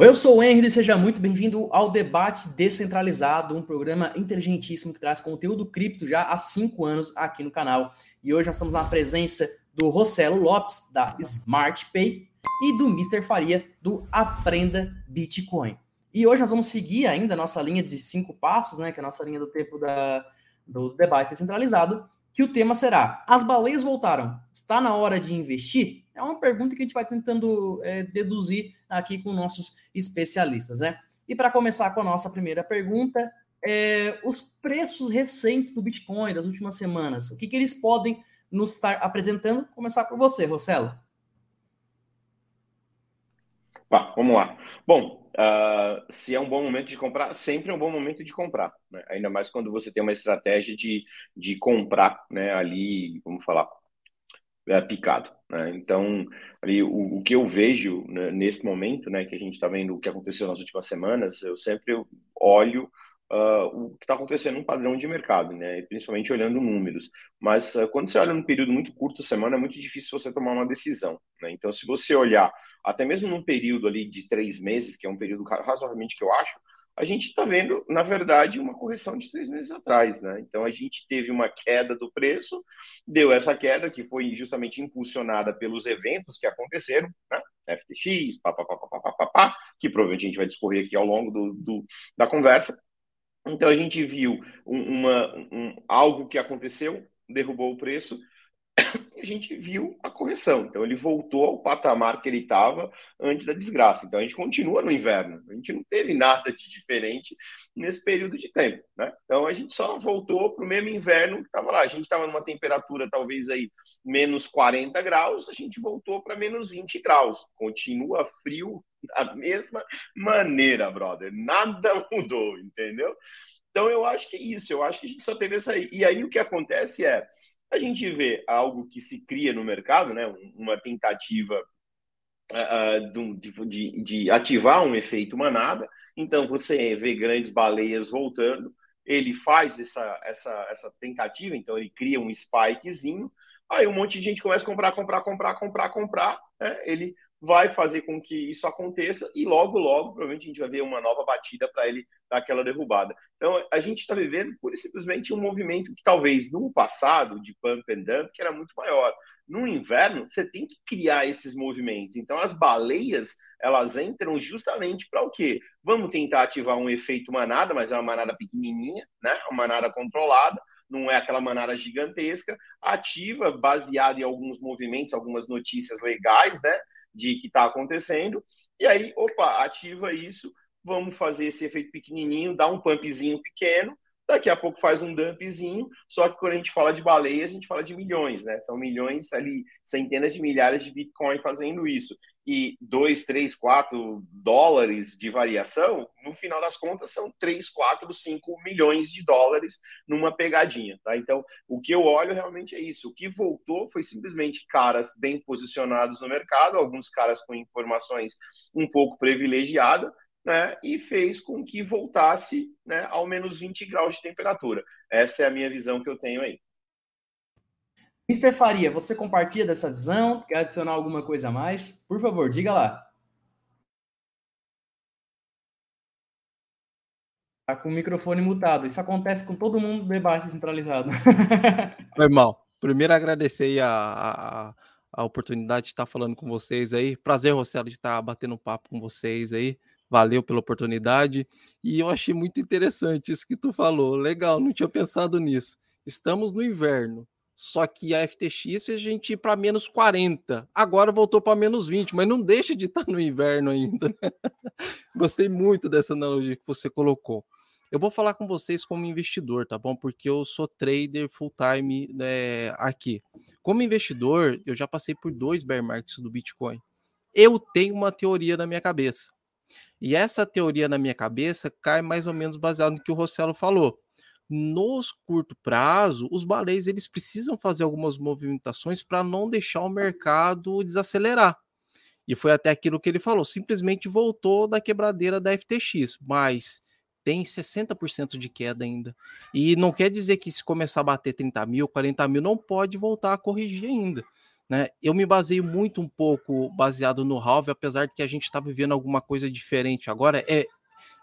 Eu sou o Henry seja muito bem-vindo ao Debate Descentralizado, um programa inteligentíssimo que traz conteúdo cripto já há cinco anos aqui no canal. E hoje nós estamos na presença do Rossello Lopes, da Smart Pay, e do Mr. Faria, do Aprenda Bitcoin. E hoje nós vamos seguir ainda a nossa linha de cinco passos, né, que é a nossa linha do tempo da, do debate descentralizado, que o tema será: As baleias voltaram, está na hora de investir? É uma pergunta que a gente vai tentando é, deduzir aqui com nossos especialistas, né? E para começar com a nossa primeira pergunta, é, os preços recentes do Bitcoin das últimas semanas, o que, que eles podem nos estar apresentando? Vou começar por você, Rossello. Bah, vamos lá. Bom, uh, se é um bom momento de comprar, sempre é um bom momento de comprar. Né? Ainda mais quando você tem uma estratégia de, de comprar né, ali, vamos falar, é, picado. Né? Então, ali, o, o, que eu vejo né, nesse momento, né, que a gente está vendo o que aconteceu nas últimas semanas, eu sempre olho uh, o que está acontecendo no padrão de mercado, né, principalmente olhando números. Mas uh, quando você olha num período muito curto, semana, é muito difícil você tomar uma decisão. Né? Então, se você olhar até mesmo num período ali de três meses, que é um período razoavelmente que eu acho, a gente está vendo, na verdade, uma correção de três meses atrás, né? Então a gente teve uma queda do preço, deu essa queda que foi justamente impulsionada pelos eventos que aconteceram, né? FTX, papapá, que provavelmente a gente vai discorrer aqui ao longo do, do da conversa. Então a gente viu uma, um, algo que aconteceu, derrubou o preço, a gente viu a correção. Então ele voltou ao patamar que ele estava antes da desgraça. Então a gente continua no inverno. A gente não teve nada de diferente nesse período de tempo, né? Então a gente só voltou para o mesmo inverno que estava lá. A gente estava numa temperatura talvez aí menos 40 graus, a gente voltou para menos 20 graus. Continua frio da mesma maneira, brother. Nada mudou, entendeu? Então eu acho que é isso. Eu acho que a gente só teve essa. E aí o que acontece é a gente vê algo que se cria no mercado, né, uma tentativa uh, de, de, de, ativar um efeito manada. Então, você vê grandes baleias voltando, ele faz essa, essa, essa tentativa, então ele cria um spikezinho, aí um monte de gente começa a comprar, comprar, comprar, comprar, comprar, né? ele vai fazer com que isso aconteça e logo, logo, provavelmente a gente vai ver uma nova batida para ele dar aquela derrubada. Então, a gente está vivendo pura e simplesmente um movimento que talvez no passado, de pump and dump, que era muito maior. No inverno, você tem que criar esses movimentos. Então, as baleias, elas entram justamente para o quê? Vamos tentar ativar um efeito manada, mas é uma manada pequenininha, né? uma manada controlada, não é aquela manada gigantesca, ativa, baseada em alguns movimentos, algumas notícias legais, né? de que está acontecendo, e aí, opa, ativa isso, vamos fazer esse efeito pequenininho, dá um pumpzinho pequeno, daqui a pouco faz um dumpzinho, só que quando a gente fala de baleia, a gente fala de milhões, né? São milhões ali, centenas de milhares de Bitcoin fazendo isso. E 2, 3, 4 dólares de variação, no final das contas, são 3, 4, 5 milhões de dólares numa pegadinha, tá? Então, o que eu olho realmente é isso. O que voltou foi simplesmente caras bem posicionados no mercado, alguns caras com informações um pouco privilegiadas, né, e fez com que voltasse né, ao menos 20 graus de temperatura. Essa é a minha visão que eu tenho aí. Mr. Faria, você compartilha dessa visão? Quer adicionar alguma coisa a mais? Por favor, diga lá. Tá com o microfone mutado. Isso acontece com todo mundo do debate centralizado. Foi mal. Primeiro agradecer a, a, a, oportunidade de estar falando com vocês aí. Prazer, Rossello, de estar batendo um papo com vocês aí. Valeu pela oportunidade. E eu achei muito interessante isso que tu falou. Legal, não tinha pensado nisso. Estamos no inverno. Só que a FTX fez a gente ir para menos 40. Agora voltou para menos 20, mas não deixa de estar no inverno ainda. Né? Gostei muito dessa analogia que você colocou. Eu vou falar com vocês como investidor, tá bom? Porque eu sou trader full time né, aqui. Como investidor, eu já passei por dois bear markets do Bitcoin. Eu tenho uma teoria na minha cabeça. E essa teoria na minha cabeça cai mais ou menos baseado no que o Rossello falou. Nos curto prazo, os baleios eles precisam fazer algumas movimentações para não deixar o mercado desacelerar. E foi até aquilo que ele falou, simplesmente voltou da quebradeira da FTX, mas tem 60% de queda ainda. E não quer dizer que se começar a bater 30 mil, 40 mil, não pode voltar a corrigir ainda. Né? Eu me baseio muito um pouco baseado no Halve, apesar de que a gente está vivendo alguma coisa diferente agora. É,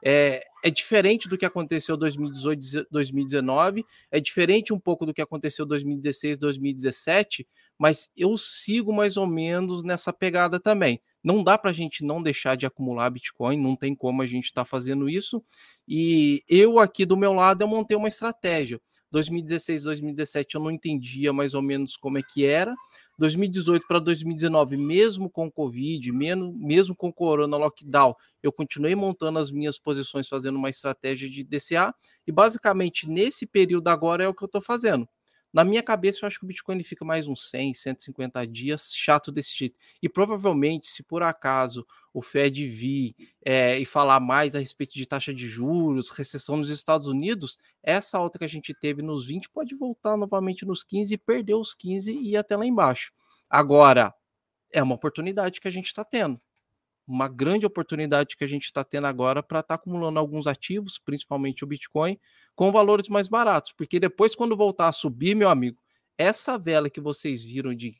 é, é diferente do que aconteceu em 2018, 2019, é diferente um pouco do que aconteceu em 2016, 2017, mas eu sigo mais ou menos nessa pegada também. Não dá para a gente não deixar de acumular Bitcoin, não tem como a gente estar tá fazendo isso. E eu aqui do meu lado eu montei uma estratégia. 2016, 2017 eu não entendia mais ou menos como é que era. 2018 para 2019, mesmo com Covid, mesmo, mesmo com Corona Lockdown, eu continuei montando as minhas posições, fazendo uma estratégia de DCA. E basicamente nesse período agora é o que eu estou fazendo. Na minha cabeça, eu acho que o Bitcoin fica mais uns 100, 150 dias chato desse jeito. E provavelmente, se por acaso o Fed vir é, e falar mais a respeito de taxa de juros, recessão nos Estados Unidos, essa alta que a gente teve nos 20 pode voltar novamente nos 15 e perder os 15 e ir até lá embaixo. Agora, é uma oportunidade que a gente está tendo uma grande oportunidade que a gente está tendo agora para estar tá acumulando alguns ativos, principalmente o Bitcoin, com valores mais baratos. Porque depois, quando voltar a subir, meu amigo, essa vela que vocês viram de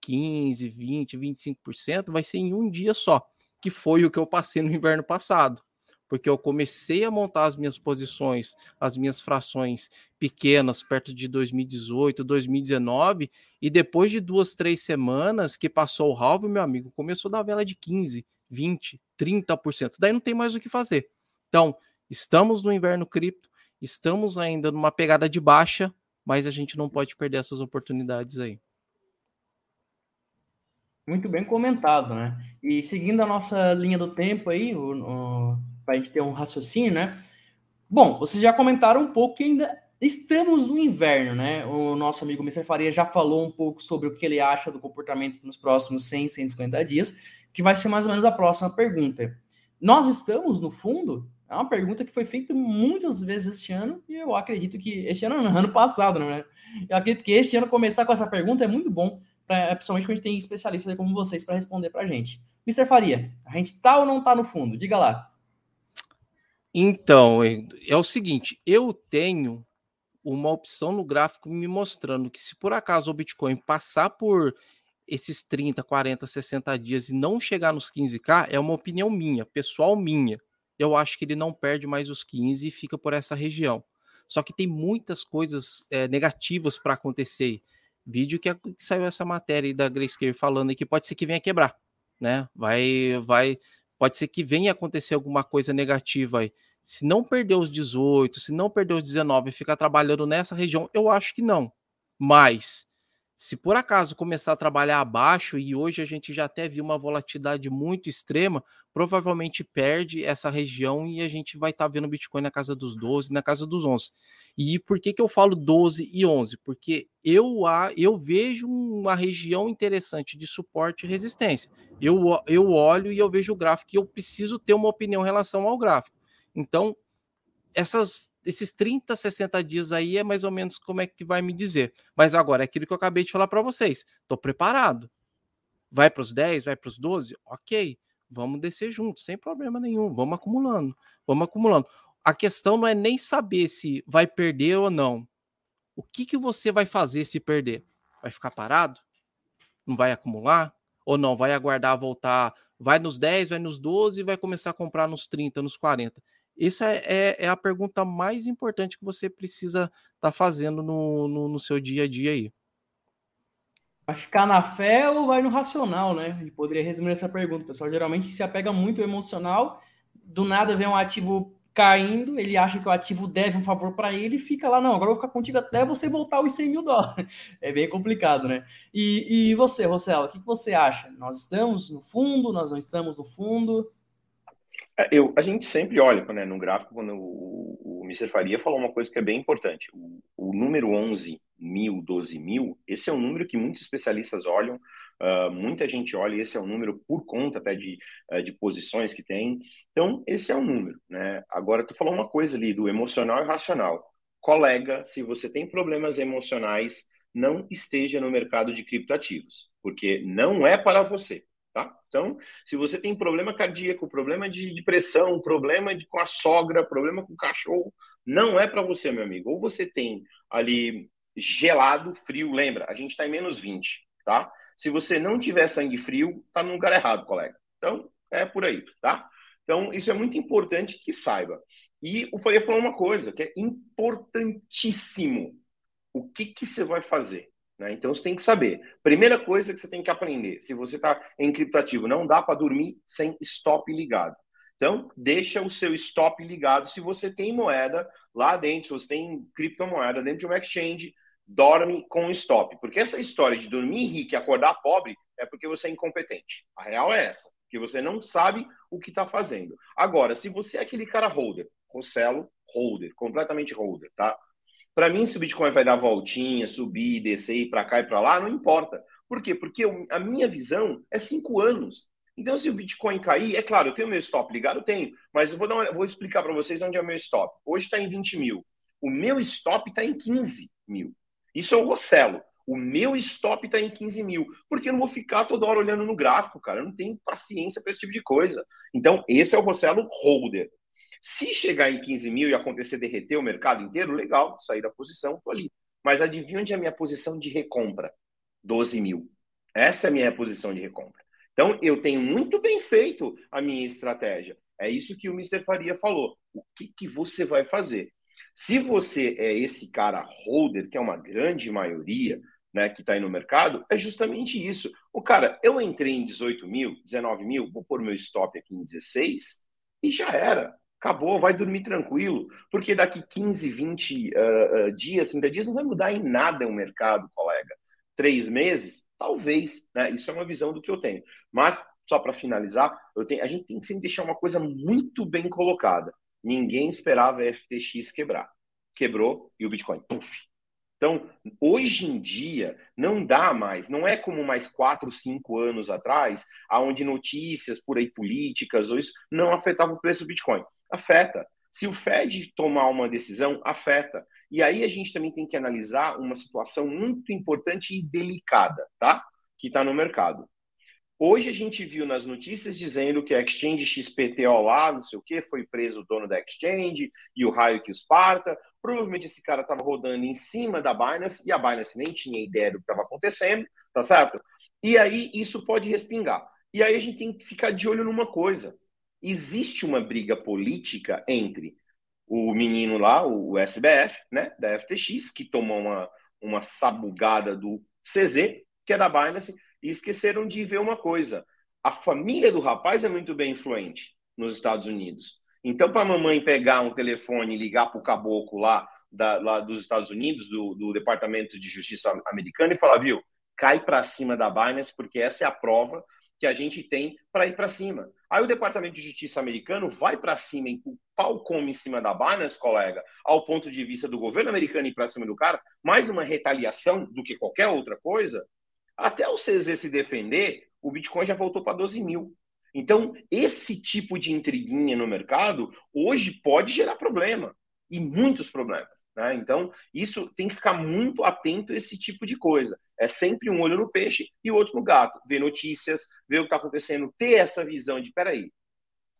15, 20, 25% vai ser em um dia só, que foi o que eu passei no inverno passado. Porque eu comecei a montar as minhas posições, as minhas frações pequenas, perto de 2018, 2019, e depois de duas, três semanas que passou o halve, meu amigo, começou a dar vela de 15, 20, 30%. Daí não tem mais o que fazer. Então, estamos no inverno cripto, estamos ainda numa pegada de baixa, mas a gente não pode perder essas oportunidades aí. Muito bem comentado, né? E seguindo a nossa linha do tempo aí, para a gente ter um raciocínio, né? Bom, vocês já comentaram um pouco que ainda estamos no inverno, né? O nosso amigo Mr. Faria já falou um pouco sobre o que ele acha do comportamento nos próximos 100, 150 dias que vai ser mais ou menos a próxima pergunta. Nós estamos no fundo? É uma pergunta que foi feita muitas vezes este ano e eu acredito que este ano, ano passado, não é? Eu acredito que este ano começar com essa pergunta é muito bom, pra, principalmente quando a gente tem especialistas como vocês para responder para a gente. Mr. Faria, a gente tá ou não tá no fundo? Diga lá. Então, é o seguinte, eu tenho uma opção no gráfico me mostrando que se por acaso o Bitcoin passar por esses 30, 40, 60 dias e não chegar nos 15k é uma opinião minha, pessoal minha. Eu acho que ele não perde mais os 15 e fica por essa região. Só que tem muitas coisas é, negativas para acontecer. Vídeo que, que, saiu essa matéria aí da Grayscale falando que pode ser que venha quebrar, né? Vai, vai, pode ser que venha acontecer alguma coisa negativa aí. Se não perder os 18, se não perder os 19 e ficar trabalhando nessa região, eu acho que não. Mas se por acaso começar a trabalhar abaixo, e hoje a gente já até viu uma volatilidade muito extrema, provavelmente perde essa região e a gente vai estar tá vendo Bitcoin na casa dos 12, na casa dos 11. E por que, que eu falo 12 e 11? Porque eu, eu vejo uma região interessante de suporte e resistência. Eu, eu olho e eu vejo o gráfico e eu preciso ter uma opinião em relação ao gráfico. Então, essas esses 30, 60 dias aí é mais ou menos como é que vai me dizer. Mas agora, é aquilo que eu acabei de falar para vocês. Estou preparado. Vai para os 10, vai para os 12? Ok. Vamos descer juntos, sem problema nenhum. Vamos acumulando. Vamos acumulando. A questão não é nem saber se vai perder ou não. O que, que você vai fazer se perder? Vai ficar parado? Não vai acumular? Ou não? Vai aguardar voltar? Vai nos 10, vai nos 12 e vai começar a comprar nos 30, nos 40. Essa é, é, é, a pergunta mais importante que você precisa estar tá fazendo no, no, no, seu dia a dia aí. Vai ficar na fé ou vai no racional, né? Ele poderia resumir essa pergunta. Pessoal geralmente se apega muito ao emocional, do nada vem um ativo caindo, ele acha que o ativo deve um favor para ele e fica lá, não, agora eu vou ficar contigo até você voltar os 100 mil dólares. É bem complicado, né? E, e você, Rossella, o que, que você acha? Nós estamos no fundo, nós não estamos no fundo? É, eu, a gente sempre olha né, no gráfico, quando o, o Mr. Faria falou uma coisa que é bem importante. O, o número 11 mil, 12 mil, esse é um número que muitos especialistas olham, uh, muita gente olha, esse é um número por conta até de, uh, de posições que tem. Então, esse é um número. Né? Agora, tu falou uma coisa ali do emocional e racional. Colega, se você tem problemas emocionais, não esteja no mercado de criptoativos, porque não é para você. Tá? Então, se você tem problema cardíaco, problema de, de pressão, problema de, com a sogra, problema com o cachorro, não é para você, meu amigo. Ou você tem ali gelado, frio, lembra, a gente está em menos 20, tá? Se você não tiver sangue frio, tá no lugar errado, colega. Então, é por aí, tá? Então, isso é muito importante que saiba. E o Faria falou uma coisa que é importantíssimo. O que, que você vai fazer? Né? Então, você tem que saber. Primeira coisa que você tem que aprender: se você está em criptativo, não dá para dormir sem stop ligado. Então, deixa o seu stop ligado. Se você tem moeda lá dentro, se você tem criptomoeda dentro de uma exchange, dorme com stop. Porque essa história de dormir rico e acordar pobre é porque você é incompetente. A real é essa que você não sabe o que está fazendo. Agora, se você é aquele cara holder, Rossello, holder, completamente holder, tá? Para mim, se o Bitcoin vai dar voltinha, subir, descer, ir para cá e para lá, não importa. Por quê? Porque a minha visão é cinco anos. Então, se o Bitcoin cair, é claro, eu tenho meu stop ligado, tenho, mas eu vou, uma, vou explicar para vocês onde é meu stop. Hoje está em 20 mil. O meu stop está em 15 mil. Isso é o Rossello. O meu stop está em 15 mil. Porque eu não vou ficar toda hora olhando no gráfico, cara. Eu não tenho paciência para esse tipo de coisa. Então, esse é o Rossello Holder. Se chegar em 15 mil e acontecer derreter o mercado inteiro, legal, sair da posição, tô ali. Mas adivinha onde é a minha posição de recompra? 12 mil. Essa é a minha posição de recompra. Então, eu tenho muito bem feito a minha estratégia. É isso que o Mr. Faria falou. O que, que você vai fazer? Se você é esse cara holder, que é uma grande maioria, né, que está aí no mercado, é justamente isso. O cara, eu entrei em 18 mil, 19 mil, vou pôr meu stop aqui em 16 e já era. Acabou, vai dormir tranquilo, porque daqui 15, 20 uh, uh, dias, 30 dias, não vai mudar em nada o mercado, colega. Três meses, talvez, né? Isso é uma visão do que eu tenho. Mas, só para finalizar, tenho, a gente tem que sempre deixar uma coisa muito bem colocada. Ninguém esperava a FTX quebrar. Quebrou e o Bitcoin, puf, então, hoje em dia, não dá mais, não é como mais quatro, cinco anos atrás, aonde notícias por aí políticas ou isso não afetavam o preço do Bitcoin. Afeta. Se o Fed tomar uma decisão, afeta. E aí a gente também tem que analisar uma situação muito importante e delicada, tá? Que está no mercado. Hoje a gente viu nas notícias dizendo que a Exchange XPTO lá, não sei o que, foi preso o dono da Exchange e o raio que esparta. Provavelmente esse cara estava rodando em cima da Binance e a Binance nem tinha ideia do que estava acontecendo, tá certo? E aí isso pode respingar. E aí a gente tem que ficar de olho numa coisa. Existe uma briga política entre o menino lá, o SBF, né, da FTX, que tomou uma, uma sabugada do CZ, que é da Binance, e esqueceram de ver uma coisa. A família do rapaz é muito bem influente nos Estados Unidos. Então, para a mamãe pegar um telefone e ligar para o caboclo lá, da, lá dos Estados Unidos, do, do, Departamento de Justiça americano, e falar, viu, cai para cima da Binance, porque essa é a prova que a gente tem para ir para cima. Aí o Departamento de Justiça americano vai para cima, o pau come em cima da Binance, colega, ao ponto de vista do governo americano ir para cima do cara, mais uma retaliação do que qualquer outra coisa. Até o CZ se defender, o Bitcoin já voltou para 12 mil. Então, esse tipo de intriguinha no mercado hoje pode gerar problema e muitos problemas. Né? Então, isso tem que ficar muito atento a esse tipo de coisa. É sempre um olho no peixe e o outro no gato. Ver notícias, ver o que está acontecendo, ter essa visão de: peraí,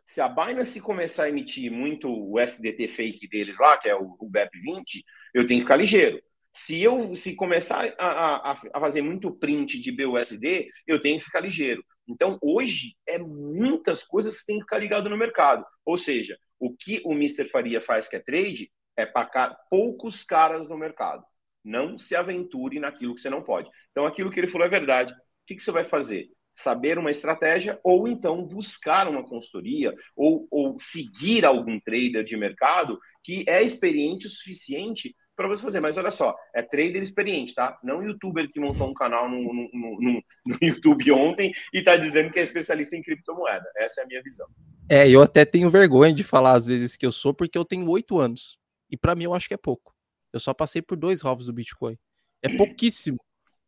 se a Binance começar a emitir muito o SDT fake deles lá, que é o BEP20, eu tenho que ficar ligeiro. Se eu se começar a, a, a fazer muito print de BUSD, eu tenho que ficar ligeiro. Então, hoje, é muitas coisas que tem que ficar ligado no mercado. Ou seja, o que o Mr. Faria faz que é trade é para poucos caras no mercado. Não se aventure naquilo que você não pode. Então, aquilo que ele falou é verdade. O que, que você vai fazer? Saber uma estratégia ou então buscar uma consultoria ou, ou seguir algum trader de mercado que é experiente o suficiente para você fazer. Mas olha só, é trader experiente, tá? Não youtuber que montou um canal no, no, no, no YouTube ontem e está dizendo que é especialista em criptomoeda. Essa é a minha visão. É, eu até tenho vergonha de falar às vezes que eu sou, porque eu tenho oito anos. E para mim eu acho que é pouco. Eu só passei por dois rovos do Bitcoin. É pouquíssimo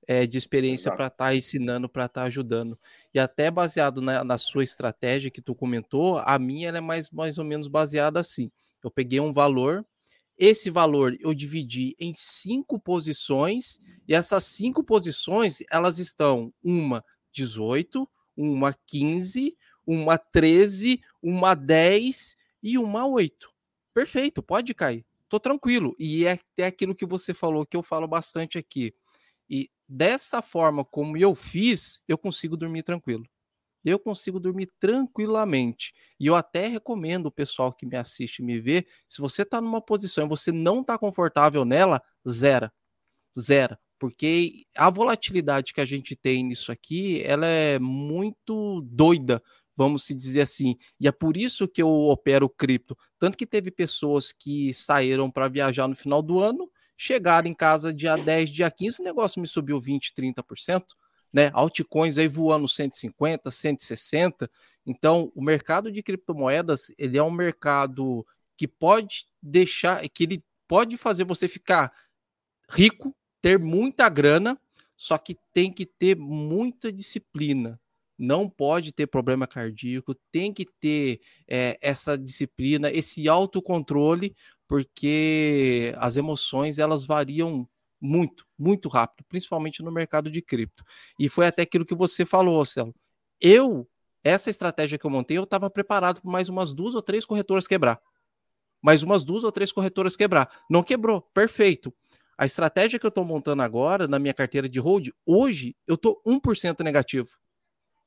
é, de experiência para estar tá ensinando, para estar tá ajudando. E até baseado na, na, sua estratégia que tu comentou, a minha é mais, mais ou menos baseada assim. Eu peguei um valor esse valor eu dividi em cinco posições e essas cinco posições elas estão uma 18, uma 15, uma 13, uma 10 e uma 8. Perfeito, pode cair. Tô tranquilo. E é, é aquilo que você falou que eu falo bastante aqui. E dessa forma como eu fiz, eu consigo dormir tranquilo. Eu consigo dormir tranquilamente. E eu até recomendo o pessoal que me assiste me ver, se você está numa posição e você não está confortável nela, zera. Zera. Porque a volatilidade que a gente tem nisso aqui, ela é muito doida, vamos se dizer assim. E é por isso que eu opero cripto. Tanto que teve pessoas que saíram para viajar no final do ano Chegaram em casa dia 10, dia 15, o negócio me subiu 20, 30%, né? Altcoins aí voando 150, 160. Então, o mercado de criptomoedas, ele é um mercado que pode deixar, que ele pode fazer você ficar rico, ter muita grana, só que tem que ter muita disciplina. Não pode ter problema cardíaco, tem que ter é, essa disciplina, esse autocontrole, porque as emoções elas variam muito, muito rápido, principalmente no mercado de cripto. E foi até aquilo que você falou, Celo. Eu, essa estratégia que eu montei, eu estava preparado para mais umas duas ou três corretoras quebrar. Mais umas duas ou três corretoras quebrar. Não quebrou, perfeito. A estratégia que eu estou montando agora na minha carteira de hold, hoje eu estou 1% negativo.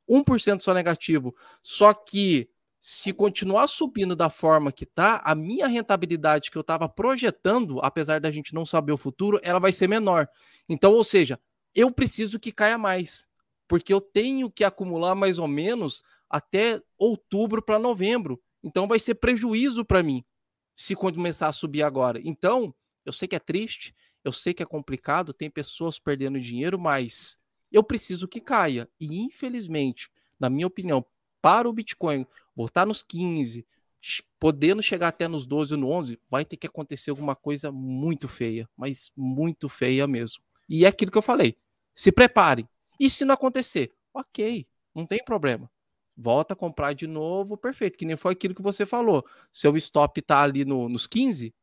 1% só negativo. Só que se continuar subindo da forma que tá, a minha rentabilidade que eu estava projetando, apesar da gente não saber o futuro, ela vai ser menor. Então, ou seja, eu preciso que caia mais, porque eu tenho que acumular mais ou menos até outubro para novembro. Então vai ser prejuízo para mim se começar a subir agora. Então, eu sei que é triste, eu sei que é complicado, tem pessoas perdendo dinheiro, mas eu preciso que caia. E infelizmente, na minha opinião, para o Bitcoin voltar nos 15, podendo chegar até nos 12 ou no 11, vai ter que acontecer alguma coisa muito feia, mas muito feia mesmo. E é aquilo que eu falei. Se preparem. E se não acontecer, ok, não tem problema. Volta a comprar de novo, perfeito. Que nem foi aquilo que você falou. Seu stop tá ali no, nos 15,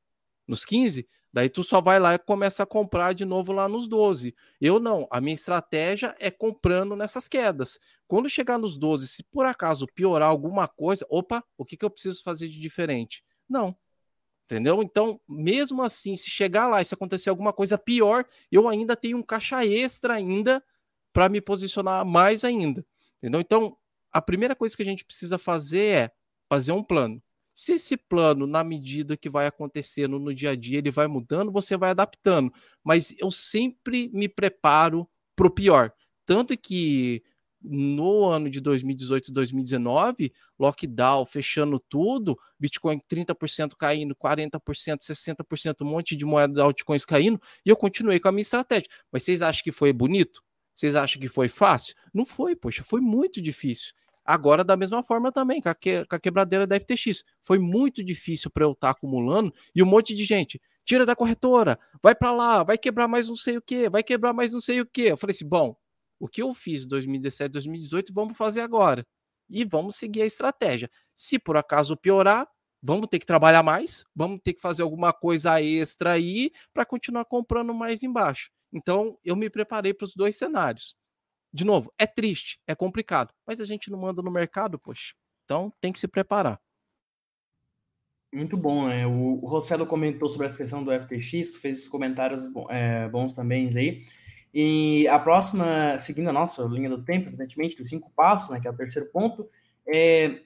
nos 15, Daí tu só vai lá e começa a comprar de novo lá nos 12. Eu não, a minha estratégia é comprando nessas quedas. Quando chegar nos 12, se por acaso piorar alguma coisa, opa, o que, que eu preciso fazer de diferente? Não. Entendeu? Então, mesmo assim, se chegar lá e se acontecer alguma coisa pior, eu ainda tenho um caixa extra ainda para me posicionar mais ainda. Entendeu? Então, a primeira coisa que a gente precisa fazer é fazer um plano. Se esse plano, na medida que vai acontecendo no dia a dia, ele vai mudando, você vai adaptando. Mas eu sempre me preparo para o pior. Tanto que no ano de 2018 e 2019, lockdown, fechando tudo, Bitcoin 30% caindo, 40%, 60%, um monte de moedas altcoins caindo, e eu continuei com a minha estratégia. Mas vocês acham que foi bonito? Vocês acham que foi fácil? Não foi, poxa, foi muito difícil. Agora, da mesma forma também, com a, que, com a quebradeira da FTX. Foi muito difícil para eu estar tá acumulando e um monte de gente. Tira da corretora, vai para lá, vai quebrar mais não sei o que, vai quebrar mais não sei o que. Eu falei assim: bom, o que eu fiz em 2017, 2018, vamos fazer agora. E vamos seguir a estratégia. Se por acaso piorar, vamos ter que trabalhar mais, vamos ter que fazer alguma coisa extra aí para continuar comprando mais embaixo. Então, eu me preparei para os dois cenários de novo, é triste, é complicado, mas a gente não manda no mercado, poxa. Então tem que se preparar. Muito bom, né? O, Rossello comentou sobre a questão do FTX, fez comentários é, bons também aí. E a próxima, seguindo a nossa linha do tempo, evidentemente, dos cinco passos, né, que é o terceiro ponto, é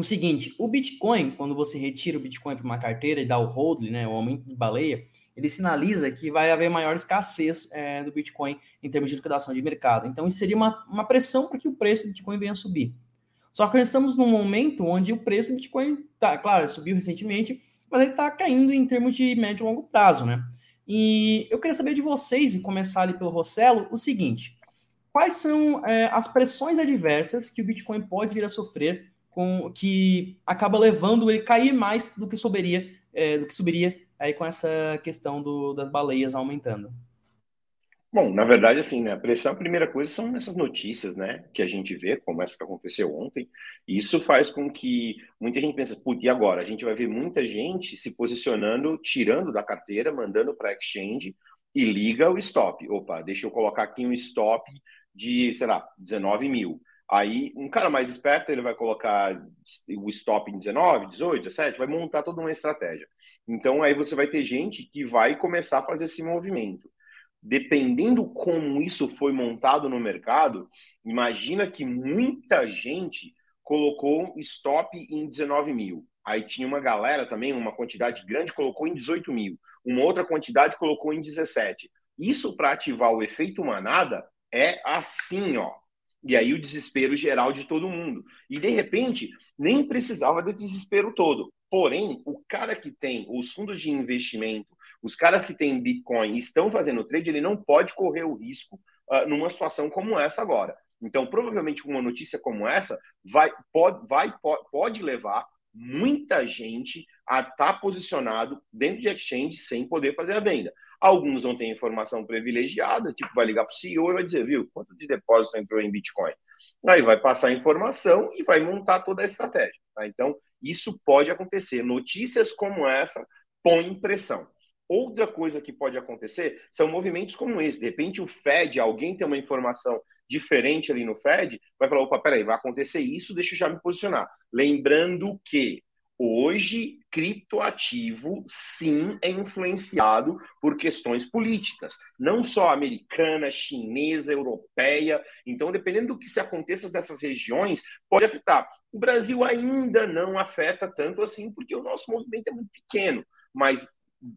o seguinte: o Bitcoin, quando você retira o Bitcoin para uma carteira e dá o hold, né, o aumento de baleia, ele sinaliza que vai haver maior escassez é, do Bitcoin em termos de liquidação de mercado. Então, isso seria uma, uma pressão para que o preço do Bitcoin venha a subir. Só que nós estamos num momento onde o preço do Bitcoin, tá, claro, subiu recentemente, mas ele está caindo em termos de médio e longo prazo, né? E eu queria saber de vocês, e começar ali pelo Rossello, o seguinte: quais são é, as pressões adversas que o Bitcoin pode vir a sofrer, com que acaba levando ele a cair mais do que subiria, é, do que subiria aí com essa questão do, das baleias aumentando? Bom, na verdade, assim, né, a pressão, a primeira coisa são essas notícias, né, que a gente vê, como essa que aconteceu ontem, e isso faz com que muita gente pense, e agora? A gente vai ver muita gente se posicionando, tirando da carteira, mandando para exchange e liga o stop. Opa, deixa eu colocar aqui um stop de, sei lá, 19 mil. Aí, um cara mais esperto, ele vai colocar o stop em 19, 18, 17, vai montar toda uma estratégia. Então, aí você vai ter gente que vai começar a fazer esse movimento. dependendo como isso foi montado no mercado, imagina que muita gente colocou stop em 19 mil. Aí tinha uma galera também, uma quantidade grande, colocou em 18 mil. Uma outra quantidade colocou em 17. Isso para ativar o efeito manada é assim, ó. E aí o desespero geral de todo mundo. E de repente, nem precisava desse desespero todo. Porém, o cara que tem os fundos de investimento, os caras que têm Bitcoin e estão fazendo trade, ele não pode correr o risco uh, numa situação como essa agora. Então, provavelmente, uma notícia como essa vai, pode, vai, pode levar muita gente a estar tá posicionado dentro de exchange sem poder fazer a venda. Alguns não têm informação privilegiada, tipo, vai ligar para o CEO e vai dizer, viu, quanto de depósito entrou em Bitcoin? Aí vai passar a informação e vai montar toda a estratégia. Tá? Então, isso pode acontecer. Notícias como essa põem pressão. Outra coisa que pode acontecer são movimentos como esse. De repente, o Fed, alguém tem uma informação diferente ali no Fed, vai falar: opa, peraí, vai acontecer isso, deixa eu já me posicionar. Lembrando que hoje criptoativo sim é influenciado por questões políticas, não só americana, chinesa, europeia. Então, dependendo do que se aconteça nessas regiões, pode afetar. O Brasil ainda não afeta tanto assim, porque o nosso movimento é muito pequeno, mas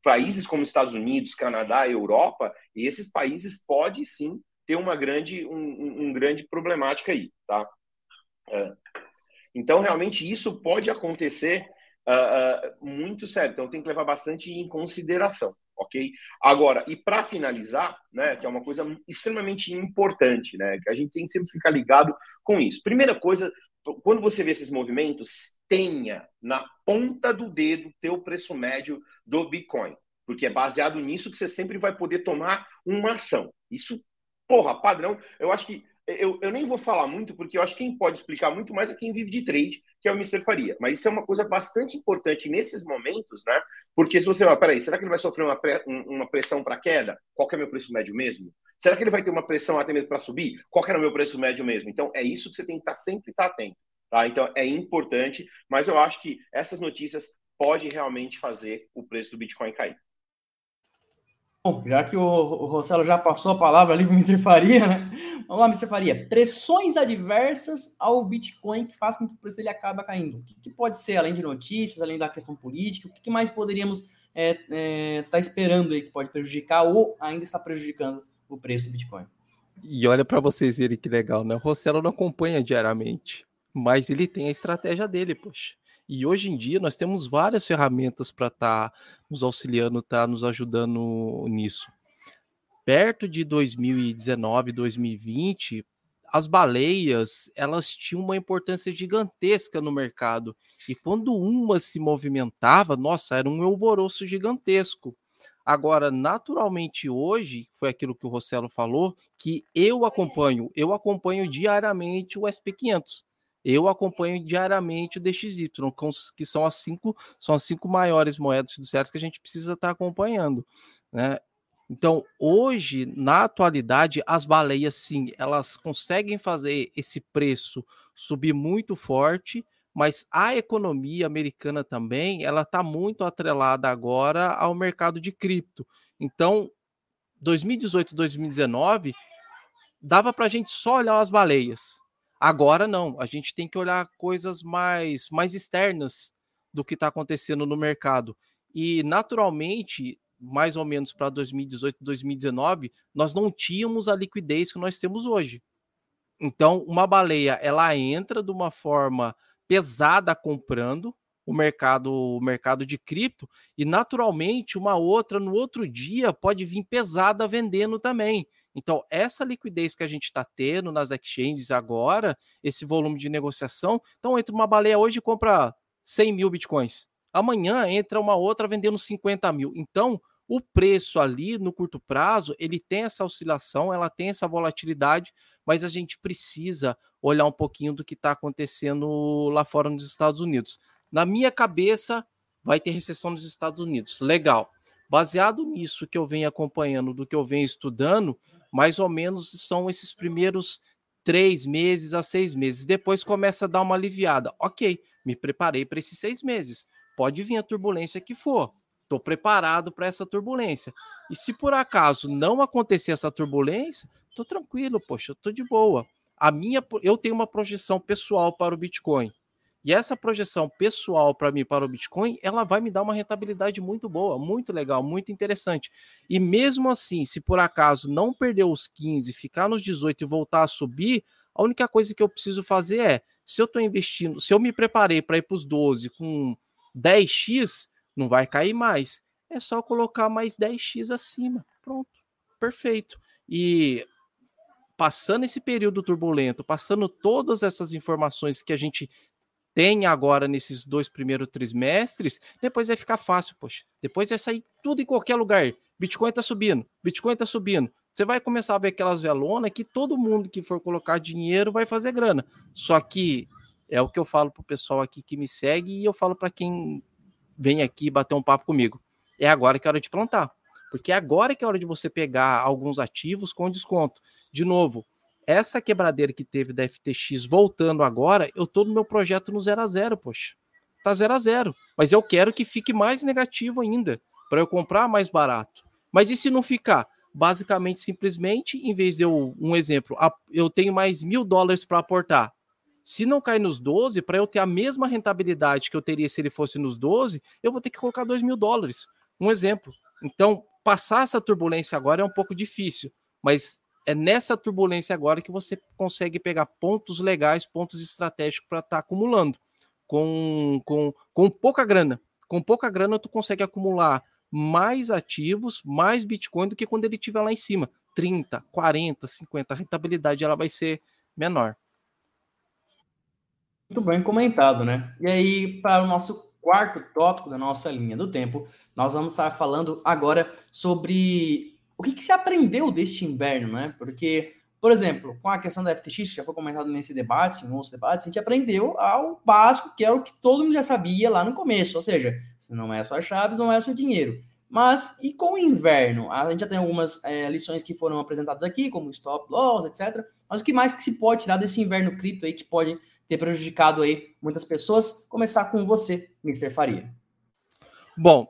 países como Estados Unidos, Canadá, Europa, esses países podem sim ter uma grande, um, um grande problemática aí, tá? É. Então, realmente, isso pode acontecer uh, uh, muito sério. Então, tem que levar bastante em consideração, ok? Agora, e para finalizar, né, que é uma coisa extremamente importante, né, que a gente tem que sempre ficar ligado com isso. Primeira coisa, quando você vê esses movimentos, tenha na ponta do dedo teu preço médio do Bitcoin, porque é baseado nisso que você sempre vai poder tomar uma ação. Isso, porra, padrão. Eu acho que eu, eu nem vou falar muito, porque eu acho que quem pode explicar muito mais é quem vive de trade, que é o Mr. Faria. Mas isso é uma coisa bastante importante nesses momentos, né? Porque se você vai, peraí, será que ele vai sofrer uma, uma pressão para queda? Qual que é o meu preço médio mesmo? Será que ele vai ter uma pressão até mesmo para subir? Qual que era o meu preço médio mesmo? Então, é isso que você tem que estar sempre estar atento. Tá? Então é importante, mas eu acho que essas notícias podem realmente fazer o preço do Bitcoin cair. Bom, já que o, Rossello já passou a palavra ali para o Mr. Faria, né? Vamos lá, Mr. Faria. Pressões adversas ao Bitcoin que fazem com que o preço dele acabe caindo. O que, que, pode ser, além de notícias, além da questão política, o que, que mais poderíamos estar é, é, tá esperando aí que pode prejudicar ou ainda está prejudicando o preço do Bitcoin? E olha para vocês verem que legal, né? O Rossello não acompanha diariamente mas ele tem a estratégia dele, poxa. E hoje em dia nós temos várias ferramentas para estar tá nos auxiliando, tá nos ajudando nisso. Perto de 2019, 2020, as baleias elas tinham uma importância gigantesca no mercado. E quando uma se movimentava, nossa, era um alvoroço gigantesco. Agora, naturalmente, hoje, foi aquilo que o Rossello falou, que eu acompanho, eu acompanho diariamente o SP500 eu acompanho diariamente o DXY, que são as cinco, são as cinco maiores moedas fiduciárias que a gente precisa estar acompanhando. Né? Então, hoje, na atualidade, as baleias, sim, elas conseguem fazer esse preço subir muito forte, mas a economia americana também, ela está muito atrelada agora ao mercado de cripto. Então, 2018, 2019, dava para a gente só olhar as baleias. Agora não, a gente tem que olhar coisas mais, mais externas do que está acontecendo no mercado. E naturalmente, mais ou menos para 2018, 2019, nós não tínhamos a liquidez que nós temos hoje. Então, uma baleia, ela entra de uma forma pesada comprando o mercado, o mercado de cripto e naturalmente uma outra no outro dia pode vir pesada vendendo também. Então, essa liquidez que a gente está tendo nas exchanges agora, esse volume de negociação, então entra uma baleia hoje e compra 100 mil bitcoins. Amanhã entra uma outra vendendo 50 mil. Então, o preço ali no curto prazo, ele tem essa oscilação, ela tem essa volatilidade, mas a gente precisa olhar um pouquinho do que está acontecendo lá fora nos Estados Unidos. Na minha cabeça, vai ter recessão nos Estados Unidos. Legal. Baseado nisso que eu venho acompanhando, do que eu venho estudando, mais ou menos são esses primeiros três meses a seis meses. Depois começa a dar uma aliviada. Ok, me preparei para esses seis meses. Pode vir a turbulência que for. Estou preparado para essa turbulência. E se por acaso não acontecer essa turbulência, estou tranquilo, poxa, estou de boa. A minha, eu tenho uma projeção pessoal para o Bitcoin. E essa projeção pessoal para mim, para o Bitcoin, ela vai me dar uma rentabilidade muito boa, muito legal, muito interessante. E mesmo assim, se por acaso não perder os 15, ficar nos 18 e voltar a subir, a única coisa que eu preciso fazer é, se eu estou investindo, se eu me preparei para ir para os 12 com 10x, não vai cair mais. É só colocar mais 10x acima. Pronto. Perfeito. E passando esse período turbulento, passando todas essas informações que a gente tem agora nesses dois primeiros trimestres, depois vai ficar fácil, poxa. Depois vai sair tudo em qualquer lugar. Bitcoin tá subindo, Bitcoin tá subindo. Você vai começar a ver aquelas velonas que todo mundo que for colocar dinheiro vai fazer grana. Só que é o que eu falo pro pessoal aqui que me segue e eu falo para quem vem aqui bater um papo comigo. É agora que é hora de plantar. Porque é agora que é hora de você pegar alguns ativos com desconto. De novo, essa quebradeira que teve da FTX voltando agora, eu tô no meu projeto no 0 a 0 poxa. Tá 0 a 0 Mas eu quero que fique mais negativo ainda, para eu comprar mais barato. Mas e se não ficar? Basicamente, simplesmente, em vez de eu, um exemplo, eu tenho mais mil dólares para aportar. Se não cair nos 12, para eu ter a mesma rentabilidade que eu teria se ele fosse nos 12, eu vou ter que colocar 2 mil dólares. Um exemplo. Então, passar essa turbulência agora é um pouco difícil, mas é nessa turbulência agora que você consegue pegar pontos legais, pontos estratégicos para estar tá acumulando. Com, com, com pouca grana. Com pouca grana, tu consegue acumular mais ativos, mais Bitcoin do que quando ele estiver lá em cima. 30, 40, 50. A rentabilidade ela vai ser menor. Muito bem comentado, né? E aí, para o nosso quarto tópico da nossa linha do tempo, nós vamos estar falando agora sobre o que, que se aprendeu deste inverno, né? Porque, por exemplo, com a questão da FTX, que já foi comentado nesse debate, em outros debates, a gente aprendeu ao básico, que é o que todo mundo já sabia lá no começo, ou seja, se não é só chaves, não é só dinheiro. Mas e com o inverno? A gente já tem algumas é, lições que foram apresentadas aqui, como stop loss, etc. Mas o que mais que se pode tirar desse inverno cripto aí que pode ter prejudicado aí muitas pessoas? Começar com você, Mr. Faria. Bom,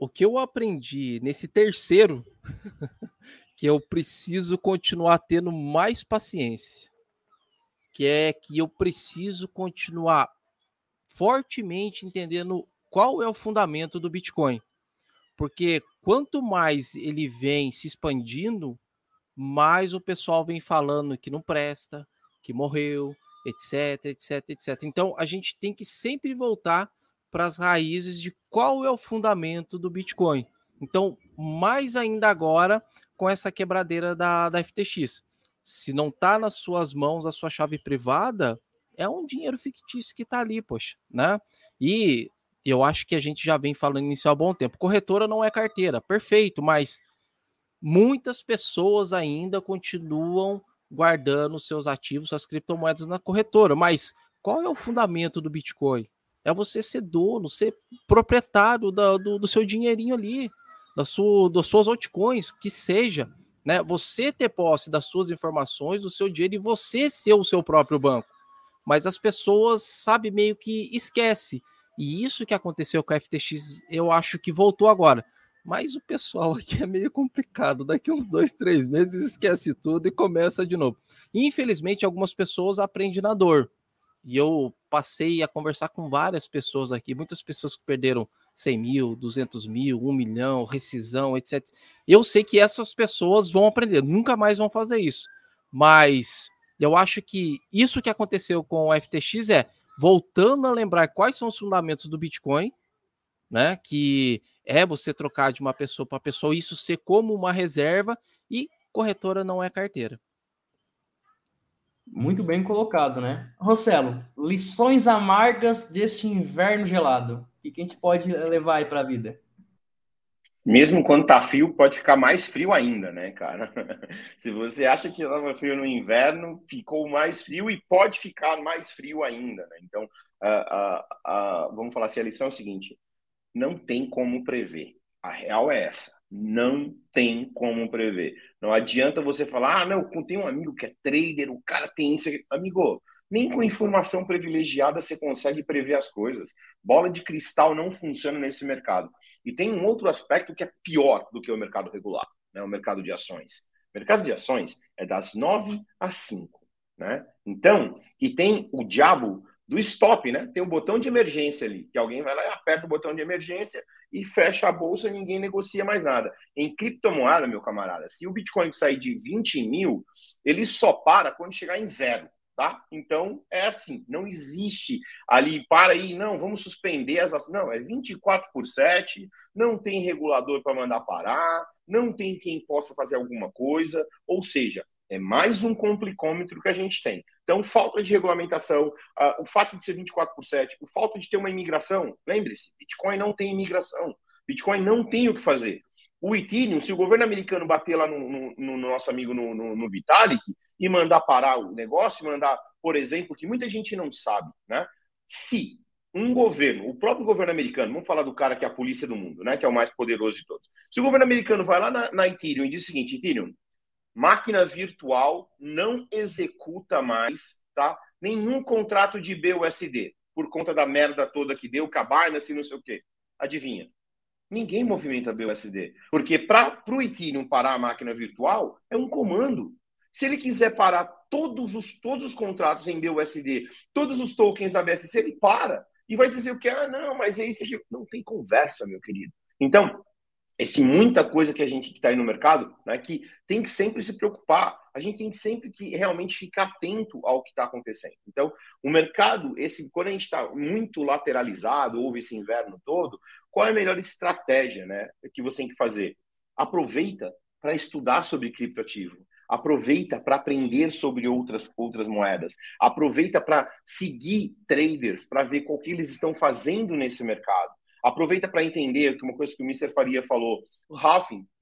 o que eu aprendi nesse terceiro, que eu preciso continuar tendo mais paciência, que é que eu preciso continuar fortemente entendendo qual é o fundamento do Bitcoin. Porque quanto mais ele vem se expandindo, mais o pessoal vem falando que não presta, que morreu, etc, etc, etc. Então a gente tem que sempre voltar para as raízes de qual é o fundamento do Bitcoin. Então, mais ainda agora com essa quebradeira da, da FTX. Se não está nas suas mãos a sua chave privada, é um dinheiro fictício que está ali, poxa, né? E eu acho que a gente já vem falando isso há bom tempo. Corretora não é carteira, perfeito, mas muitas pessoas ainda continuam guardando seus ativos, suas criptomoedas na corretora. Mas qual é o fundamento do Bitcoin? É você ser dono, ser proprietário da, do, do, seu dinheirinho ali, da sua, das suas altcoins, que seja. Né? Você ter posse das suas informações, do seu dinheiro e você ser o seu próprio banco. Mas as pessoas, sabe, meio que esquece. E isso que aconteceu com a FTX, eu acho que voltou agora. Mas o pessoal aqui é meio complicado. Daqui uns dois, três meses esquece tudo e começa de novo. Infelizmente, algumas pessoas aprendem na dor. E eu passei a conversar com várias pessoas aqui, muitas pessoas que perderam 100 mil, 200 mil, 1 milhão, rescisão, etc. Eu sei que essas pessoas vão aprender, nunca mais vão fazer isso. Mas eu acho que isso que aconteceu com o FTX é voltando a lembrar quais são os fundamentos do Bitcoin, né? Que é você trocar de uma pessoa para pessoa, isso ser como uma reserva e corretora não é carteira. Muito bem colocado, né? Rossello, lições amargas deste inverno gelado. O que a gente pode levar aí para a vida? Mesmo quando tá frio, pode ficar mais frio ainda, né, cara? Se você acha que estava frio no inverno, ficou mais frio e pode ficar mais frio ainda, né? Então, uh, uh, uh, vamos falar assim, a lição é a seguinte: não tem como prever. A real é essa. Não tem como prever. Não adianta você falar, ah, não, tem um amigo que é trader, o cara tem isso. Amigo, Nem com informação privilegiada você consegue prever as coisas. Bola de cristal não funciona nesse mercado. E tem um outro aspecto que é pior do que o mercado regular, né? o mercado de ações. O mercado de ações é das 9 às 5. Né? Então, e tem o diabo do stop, né? Tem um botão de emergência ali, que alguém vai lá e aperta o botão de emergência e fecha a bolsa e ninguém negocia mais nada. Em criptomoeda, meu camarada, se o Bitcoin sair de 20 mil, ele só para quando chegar em zero. Tá? Então é assim, não existe ali para aí, não, vamos suspender as ações. Não, é 24 por 7, não tem regulador para mandar parar, não tem quem possa fazer alguma coisa, ou seja, é mais um complicômetro que a gente tem. Então, falta de regulamentação, uh, o fato de ser 24 por 7, o fato de ter uma imigração. Lembre-se, Bitcoin não tem imigração. Bitcoin não tem o que fazer. O Ethereum, se o governo americano bater lá no, no, no nosso amigo no, no, Vitalik e mandar parar o negócio, mandar, por exemplo, que muita gente não sabe, né? Se um governo, o próprio governo americano, vamos falar do cara que é a polícia do mundo, né? Que é o mais poderoso de todos. Se o governo americano vai lá na, na Ethereum e diz o seguinte, Ethereum, máquina virtual não executa mais tá? nenhum contrato de BUSD por conta da merda toda que deu, Binance e não sei o quê. Adivinha? Ninguém movimenta BUSD. Porque para o Ethereum parar a máquina virtual, é um comando. Se ele quiser parar todos os, todos os contratos em BUSD, todos os tokens da BSC, ele para. E vai dizer o que? Ah, não, mas é isso aqui. Não tem conversa, meu querido. Então, esse muita coisa que a gente está aí no mercado, né, que tem que sempre se preocupar. A gente tem sempre que realmente ficar atento ao que está acontecendo. Então, o mercado, esse quando a gente está muito lateralizado, houve esse inverno todo, qual é a melhor estratégia, né, que você tem que fazer? Aproveita para estudar sobre criptoativo. Aproveita para aprender sobre outras, outras moedas. Aproveita para seguir traders, para ver o que eles estão fazendo nesse mercado Aproveita para entender que uma coisa que o Mr. Faria falou, o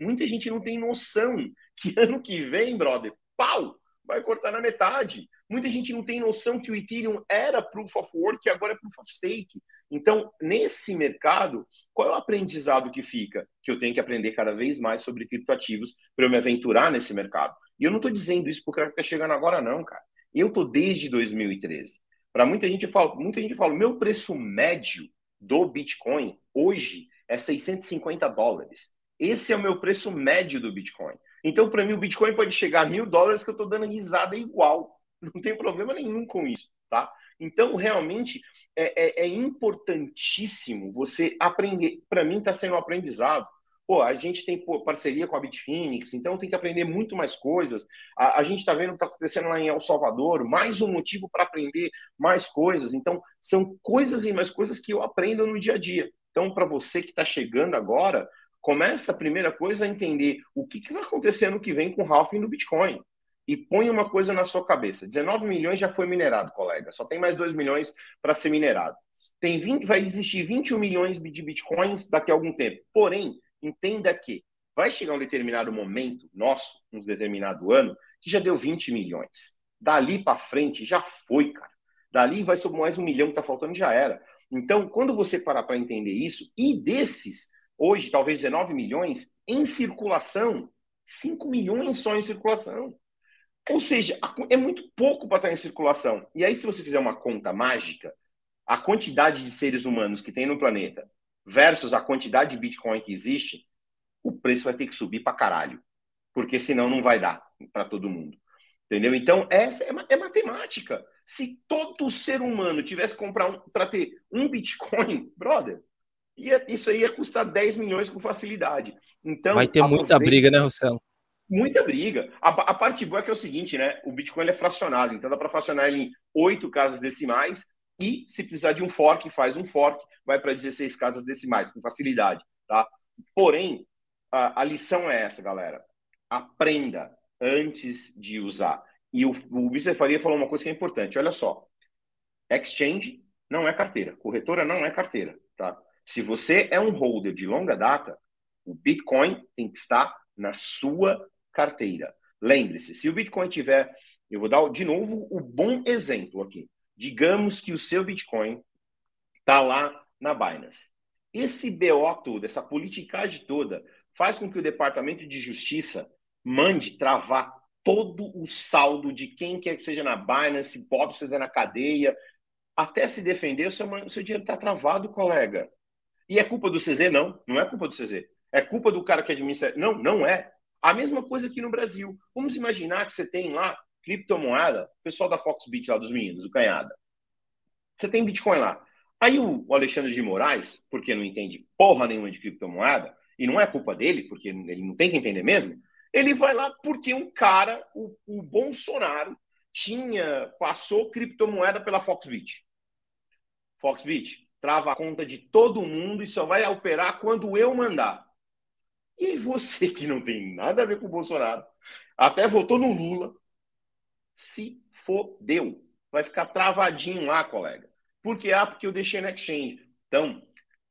muita gente não tem noção que ano que vem, brother, pau, vai cortar na metade. Muita gente não tem noção que o Ethereum era Proof of Work e agora é Proof of Stake. Então, nesse mercado, qual é o aprendizado que fica? Que eu tenho que aprender cada vez mais sobre criptoativos para eu me aventurar nesse mercado. E eu não estou dizendo isso porque está chegando agora, não, cara. Eu estou desde 2013. Para muita gente, fala, muita gente fala, meu preço médio do Bitcoin hoje é 650 dólares. Esse é o meu preço médio do Bitcoin. Então, para mim, o Bitcoin pode chegar a mil dólares que eu estou dando risada igual. Não tem problema nenhum com isso, tá? Então, realmente, é, é, é importantíssimo você aprender. Para mim, está sendo um aprendizado. Pô, a gente tem parceria com a Bitfinex, então tem que aprender muito mais coisas. A, a gente está vendo o que está acontecendo lá em El Salvador, mais um motivo para aprender mais coisas. Então, são coisas e mais coisas que eu aprendo no dia a dia. Então, para você que está chegando agora, começa a primeira coisa a entender o que, que vai acontecer no que vem com o halving do Bitcoin. E põe uma coisa na sua cabeça: 19 milhões já foi minerado, colega. Só tem mais 2 milhões para ser minerado. Tem 20, vai existir 21 milhões de bitcoins daqui a algum tempo. Porém, entenda que vai chegar um determinado momento nosso, um determinado ano, que já deu 20 milhões. Dali para frente já foi, cara. Dali vai ser mais um milhão que está faltando, já era. Então, quando você parar para entender isso, e desses, hoje, talvez 19 milhões, em circulação, 5 milhões só em circulação. Ou seja, é muito pouco para estar tá em circulação. E aí, se você fizer uma conta mágica, a quantidade de seres humanos que tem no planeta versus a quantidade de Bitcoin que existe, o preço vai ter que subir para caralho. Porque senão não vai dar para todo mundo. Entendeu? Então, essa é, é matemática. Se todo ser humano tivesse que comprar um, para ter um Bitcoin, brother, ia, isso aí ia custar 10 milhões com facilidade. Então, vai ter muita briga, né, Rossello? Muita briga. A, a, parte boa é que é o seguinte, né? O Bitcoin é fracionado, então dá para fracionar ele em oito casas decimais e, se precisar de um fork, faz um fork, vai para 16 casas decimais, com facilidade. Tá? Porém, a, a lição é essa, galera. Aprenda antes de usar. E o, o Mr. Faria falou uma coisa que é importante. Olha só. Exchange não é carteira. Corretora não é carteira. Tá? Se você é um holder de longa data, o Bitcoin tem que estar na sua carteira. Lembre-se, se o Bitcoin tiver, eu vou dar de novo o bom exemplo aqui. Digamos que o seu Bitcoin está lá na Binance. Esse BO todo, essa politicagem toda, faz com que o Departamento de Justiça mande travar todo o saldo de quem quer que seja na Binance, pode ser na cadeia, até se defender, o seu, o seu dinheiro está travado, colega. E é culpa do CZ? Não, não é culpa do CZ. É culpa do cara que administra. Não, não é. A mesma coisa aqui no Brasil. Vamos imaginar que você tem lá criptomoeda, pessoal da Foxbit lá dos meninos, o Canhada. Você tem Bitcoin lá. Aí o Alexandre de Moraes, porque não entende porra nenhuma de criptomoeda, e não é culpa dele, porque ele não tem que entender mesmo, ele vai lá porque um cara, o, o Bolsonaro, tinha, passou criptomoeda pela Foxbit. Foxbit, trava a conta de todo mundo e só vai operar quando eu mandar. E você que não tem nada a ver com o Bolsonaro, até votou no Lula, se fodeu. Vai ficar travadinho lá, colega. Por que? Ah, porque eu deixei no exchange. Então,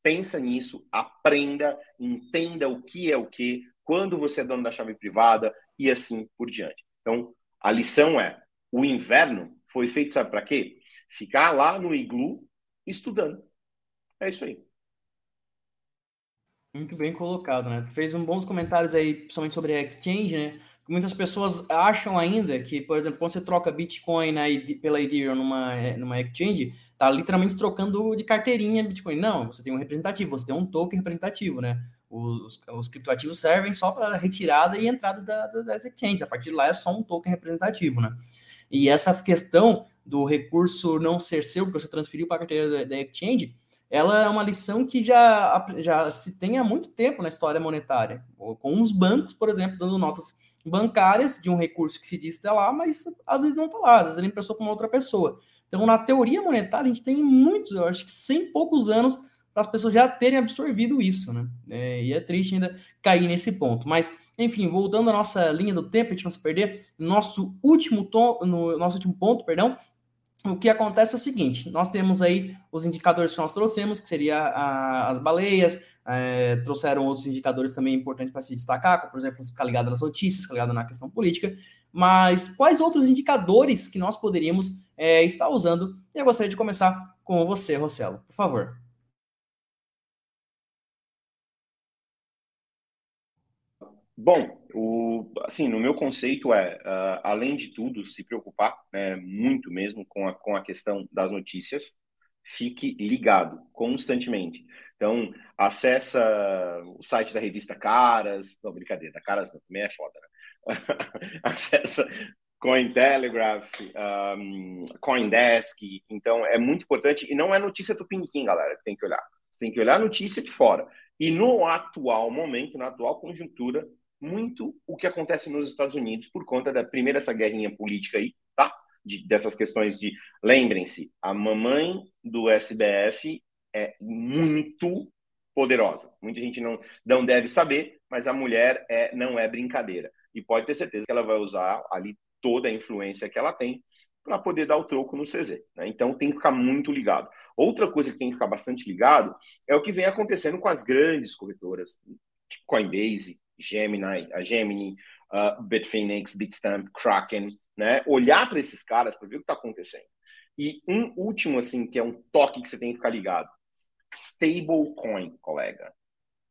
pensa nisso, aprenda, entenda o que é o que, quando você é dono da chave privada e assim por diante. Então, a lição é: o inverno foi feito, sabe para quê? Ficar lá no iglu estudando. É isso aí. Muito bem colocado, né? Fez um bons comentários aí, principalmente sobre a exchange, né? Muitas pessoas acham ainda que, por exemplo, quando você troca Bitcoin na, pela Ethereum numa, numa exchange, tá literalmente trocando de carteirinha Bitcoin. Não, você tem um representativo, você tem um token representativo, né? Os, os criptoativos servem só para retirada e entrada da, da, das exchanges. A partir de lá é só um token representativo, né? E essa questão do recurso não ser seu, porque você transferiu para a carteira da, da exchange, ela é uma lição que já, já se tem há muito tempo na história monetária, com os bancos, por exemplo, dando notas bancárias de um recurso que se diz estar lá, mas às vezes não está lá, às vezes ele emprestou para uma outra pessoa. Então, na teoria monetária, a gente tem muitos, eu acho que 100 poucos anos para as pessoas já terem absorvido isso, né? É, e é triste ainda cair nesse ponto. Mas, enfim, voltando à nossa linha do tempo, a gente não se perder, nosso último, tom, no nosso último ponto, perdão, o que acontece é o seguinte: nós temos aí os indicadores que nós trouxemos, que seria a, as baleias, é, trouxeram outros indicadores também importantes para se destacar, como, por exemplo, ficar ligado nas notícias, ficar ligado na questão política. Mas quais outros indicadores que nós poderíamos é, estar usando? E eu gostaria de começar com você, Rossello, por favor. Bom, o, assim, no meu conceito é, uh, além de tudo, se preocupar né, muito mesmo com a, com a questão das notícias, fique ligado constantemente. Então, acessa o site da revista Caras, não, brincadeira, Caras não, também é foda, né? acessa Cointelegraph, um, Coindesk, então é muito importante, e não é notícia do Piniquim, galera, que tem que olhar. Você tem que olhar a notícia de fora. E no atual momento, na atual conjuntura, muito o que acontece nos Estados Unidos por conta da primeira essa guerrinha política aí? De, dessas questões de lembrem-se, a mamãe do SBF é muito poderosa. Muita gente não, não deve saber, mas a mulher é não é brincadeira. E pode ter certeza que ela vai usar ali toda a influência que ela tem para poder dar o troco no CZ. Né? Então tem que ficar muito ligado. Outra coisa que tem que ficar bastante ligado é o que vem acontecendo com as grandes corretoras, tipo Coinbase, Gemini, a Gemini, uh, Bitfinex, Bitstamp, Kraken, né? Olhar para esses caras para ver o que está acontecendo. E um último, assim, que é um toque que você tem que ficar ligado. Stablecoin, colega.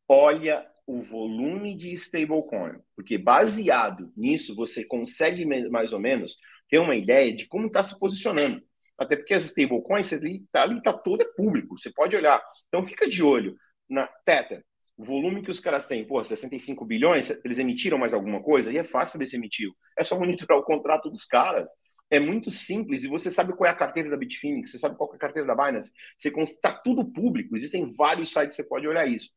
Olha o volume de stablecoin, porque baseado nisso você consegue mais ou menos ter uma ideia de como está se posicionando. Até porque as stablecoins ali está ali, tá tudo é público, você pode olhar. Então fica de olho na Tether, o volume que os caras têm, pô, 65 bilhões, eles emitiram mais alguma coisa? E é fácil ver se emitiu. É só monitorar o contrato dos caras. É muito simples e você sabe qual é a carteira da Bitfinex, você sabe qual é a carteira da Binance. Você está tudo público, existem vários sites que você pode olhar isso.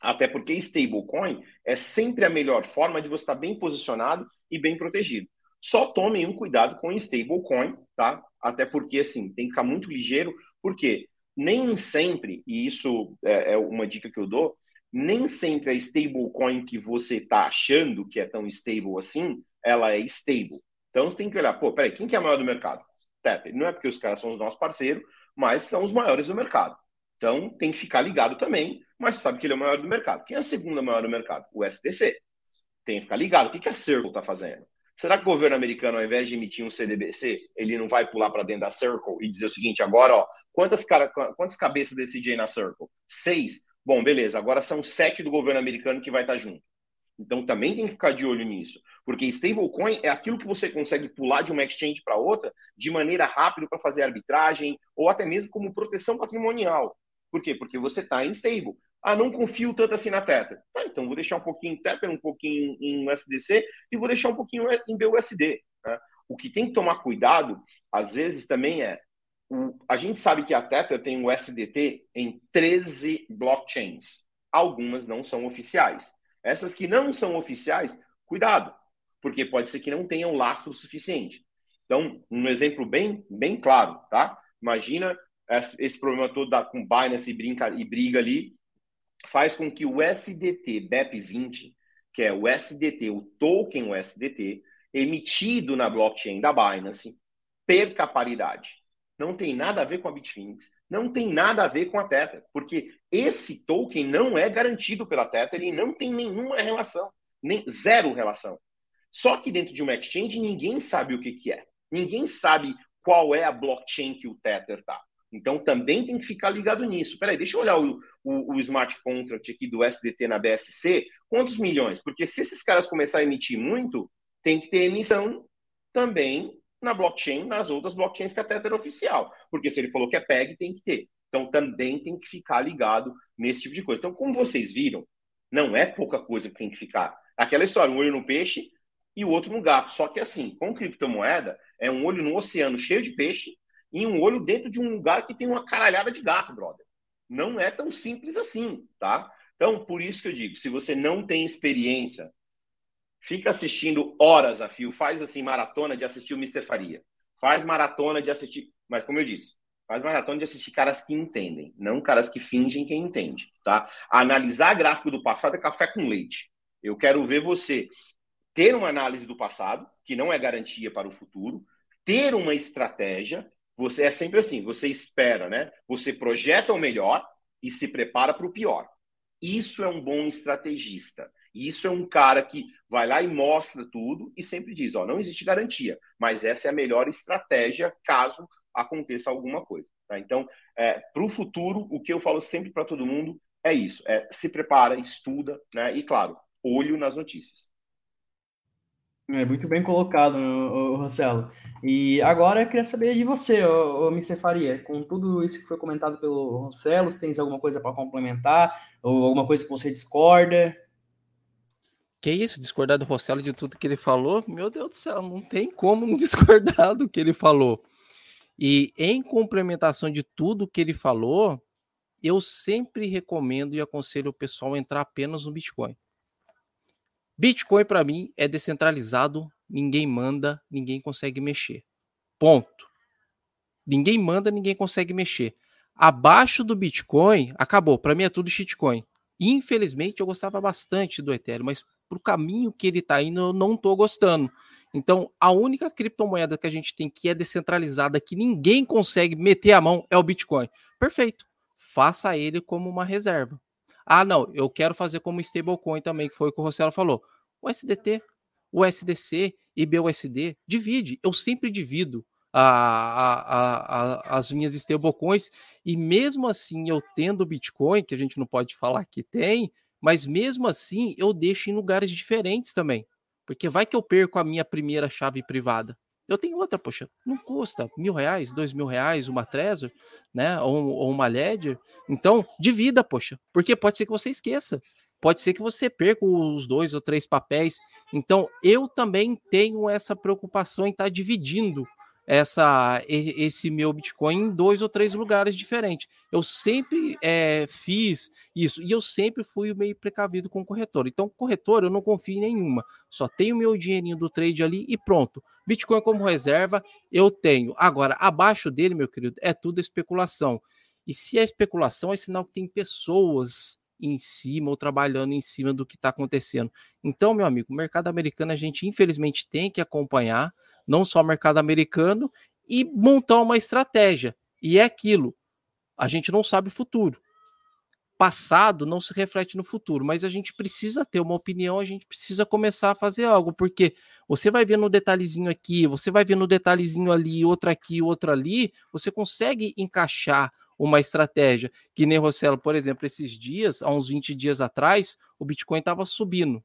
Até porque stablecoin é sempre a melhor forma de você estar bem posicionado e bem protegido. Só tomem um cuidado com stablecoin, tá? Até porque assim, tem que ficar muito ligeiro, porque nem sempre, e isso é, é uma dica que eu dou, nem sempre a stablecoin que você está achando que é tão stable assim, ela é stable. Então você tem que olhar, pô, peraí, quem que é maior do mercado? Tether. Não é porque os caras são os nossos parceiros, mas são os maiores do mercado. Então tem que ficar ligado também, mas sabe que ele é o maior do mercado. Quem é a segunda maior do mercado? O STC. Tem que ficar ligado. O que, que a Circle está fazendo? Será que o governo americano, ao invés de emitir um CDBC, ele não vai pular para dentro da Circle e dizer o seguinte: agora, ó, quantas, cara, quantas cabeças desse dia na Circle? Seis. Bom, beleza, agora são sete do governo americano que vai estar junto. Então também tem que ficar de olho nisso. Porque stablecoin é aquilo que você consegue pular de uma exchange para outra de maneira rápida para fazer arbitragem ou até mesmo como proteção patrimonial. Por quê? Porque você está em stable. Ah, não confio tanto assim na Tether. Ah, então vou deixar um pouquinho em Tether, um pouquinho em USDC e vou deixar um pouquinho em BUSD. Né? O que tem que tomar cuidado, às vezes, também é a gente sabe que a Tether tem o SDT em 13 blockchains. Algumas não são oficiais. Essas que não são oficiais, cuidado, porque pode ser que não tenham lastro suficiente. Então, um exemplo bem, bem claro, tá? Imagina esse problema todo da, com Binance e, brinca, e briga ali, faz com que o SDT BEP20, que é o SDT, o token USDT, emitido na blockchain da Binance, perca paridade não tem nada a ver com a Bitfinex, não tem nada a ver com a Tether, porque esse token não é garantido pela Tether e não tem nenhuma relação, nem zero relação. Só que dentro de uma exchange ninguém sabe o que, que é. Ninguém sabe qual é a blockchain que o Tether está. Então também tem que ficar ligado nisso. Peraí, deixa eu olhar o, o, o, smart contract aqui do SDT na BSC. Quantos milhões? Porque se esses caras começarem a emitir muito, tem que ter emissão também na blockchain, nas outras blockchains que a Tether é oficial. Porque se ele falou que é PEG, tem que ter. Então também tem que ficar ligado nesse tipo de coisa. Então, como vocês viram, não é pouca coisa que tem que ficar. Aquela história, um olho no peixe e o outro no gato. Só que assim, com criptomoeda, é um olho no oceano cheio de peixe e um olho dentro de um lugar que tem uma caralhada de gato, brother. Não é tão simples assim, tá? Então, por isso que eu digo, se você não tem experiência fica assistindo horas a fio, faz assim maratona de assistir o Mr. Faria. Faz maratona de assistir, mas como eu disse, faz maratona de assistir caras que entendem, não caras que fingem que entende, tá? Analisar gráfico do passado é café com leite. Eu quero ver você ter uma análise do passado, que não é garantia para o futuro, ter uma estratégia, você é sempre assim, você espera, né? Você projeta o melhor e se prepara para o pior. Isso é um bom estrategista. Isso é um cara que vai lá e mostra tudo e sempre diz: ó, não existe garantia, mas essa é a melhor estratégia caso aconteça alguma coisa. Tá? Então, é, para o futuro, o que eu falo sempre para todo mundo é isso: é, se prepara, estuda, né? E claro, olho nas notícias. É muito bem colocado, Marcelo. E agora eu queria saber de você, o Mr. Faria, com tudo isso que foi comentado pelo Marcelo, se tem alguma coisa para complementar, ou alguma coisa que você discorda? Que isso, discordar do Rossello de tudo que ele falou? Meu Deus do céu, não tem como discordar do que ele falou. E em complementação de tudo que ele falou, eu sempre recomendo e aconselho o pessoal a entrar apenas no Bitcoin. Bitcoin, para mim, é descentralizado, ninguém manda, ninguém consegue mexer. Ponto. Ninguém manda, ninguém consegue mexer. Abaixo do Bitcoin, acabou. Para mim é tudo shitcoin. Infelizmente, eu gostava bastante do Ethereum, mas para o caminho que ele está indo, eu não estou gostando. Então, a única criptomoeda que a gente tem que é descentralizada, que ninguém consegue meter a mão, é o Bitcoin. Perfeito. Faça ele como uma reserva. Ah, não, eu quero fazer como stablecoin também, que foi o que o Rossello falou. O SDT, o SDC e BUSD, divide. Eu sempre divido a, a, a, as minhas stablecoins e mesmo assim eu tendo Bitcoin, que a gente não pode falar que tem, mas mesmo assim eu deixo em lugares diferentes também. Porque vai que eu perco a minha primeira chave privada. Eu tenho outra, poxa, não custa mil reais, dois mil reais, uma Trezor, né? Ou, ou uma Ledger. Então, divida, poxa, porque pode ser que você esqueça. Pode ser que você perca os dois ou três papéis. Então, eu também tenho essa preocupação em estar tá dividindo essa esse meu Bitcoin em dois ou três lugares diferentes. Eu sempre é, fiz isso e eu sempre fui meio precavido com o corretor. Então, corretor eu não confio em nenhuma. Só tenho meu dinheirinho do trade ali e pronto. Bitcoin como reserva eu tenho. Agora, abaixo dele, meu querido, é tudo especulação. E se é especulação, é sinal que tem pessoas em cima ou trabalhando em cima do que está acontecendo. Então, meu amigo, o mercado americano a gente infelizmente tem que acompanhar, não só o mercado americano, e montar uma estratégia. E é aquilo. A gente não sabe o futuro. Passado não se reflete no futuro, mas a gente precisa ter uma opinião, a gente precisa começar a fazer algo, porque você vai ver no detalhezinho aqui, você vai ver no detalhezinho ali, outro aqui, outro ali, você consegue encaixar uma estratégia. Que nem Rossello, por exemplo, esses dias, há uns 20 dias atrás, o Bitcoin estava subindo.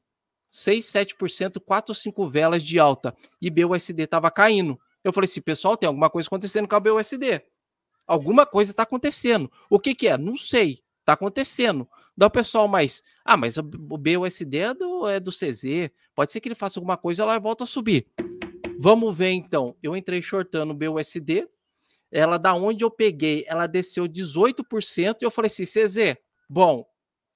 6, 7%, 4 ou 5 velas de alta e BUSD estava caindo. Eu falei assim, pessoal, tem alguma coisa acontecendo com a BUSD. Alguma coisa está acontecendo. O que, que é? Não sei. Está acontecendo. Dá o pessoal mais. Ah, mas o BUSD é do, é do CZ. Pode ser que ele faça alguma coisa e ela volta a subir. Vamos ver então. Eu entrei shortando o BUSD. Ela, da onde eu peguei, ela desceu 18%. E eu falei assim, CZ, bom,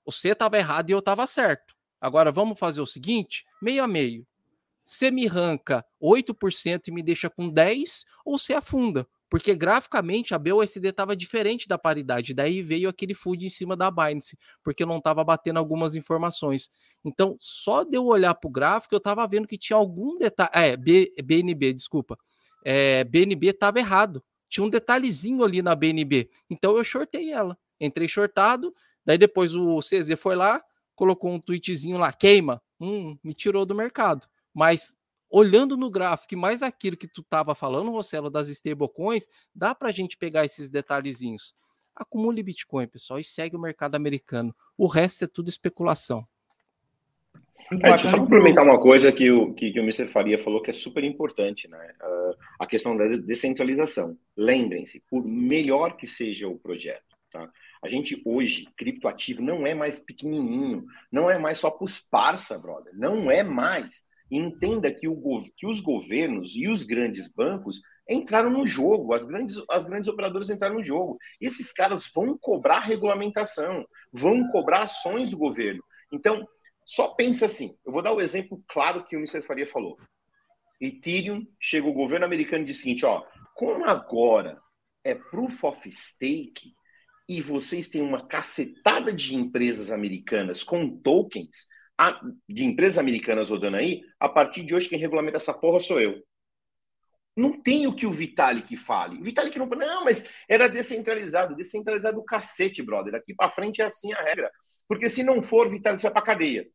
você estava errado e eu estava certo. Agora vamos fazer o seguinte: meio a meio. Você me arranca 8% e me deixa com 10%, ou você afunda. Porque graficamente a BUSD estava diferente da paridade. Daí veio aquele food em cima da Binance, porque não estava batendo algumas informações. Então, só de eu olhar para o gráfico, eu estava vendo que tinha algum detalhe. É, B, BNB, desculpa. É, BNB estava errado. Tinha um detalhezinho ali na BNB. Então eu shortei ela. Entrei shortado. Daí depois o CZ foi lá, colocou um tweetzinho lá, queima. Hum, me tirou do mercado. Mas olhando no gráfico mais aquilo que tu estava falando, Rossello, das stablecoins, dá para a gente pegar esses detalhezinhos. Acumule Bitcoin, pessoal, e segue o mercado americano. O resto é tudo especulação. É, deixa eu só complementar uma coisa que o, que, que o Mr. Faria falou que é super importante, né? Uh, a questão da descentralização. Lembrem-se, por melhor que seja o projeto, tá? A gente hoje, criptoativo, não é mais pequenininho, não é mais só para os parça, brother, não é mais entenda que, o, que os governos e os grandes bancos entraram no jogo, as grandes, as grandes operadoras entraram no jogo. Esses caras vão cobrar regulamentação, vão cobrar ações do governo. Então, só pensa assim, eu vou dar o exemplo claro que o Mr. Faria falou. Ethereum, chega o governo americano e diz o seguinte, ó, como agora é proof of stake e vocês têm uma cacetada de empresas americanas com tokens, de empresas americanas rodando aí, a partir de hoje quem regulamenta essa porra sou eu. Não tem o que o Vitalik fale. O Vitalik não. Não, mas era descentralizado. Descentralizado o cacete, brother. Daqui para frente é assim a regra. Porque se não for, o Vitalik vai para cadeia.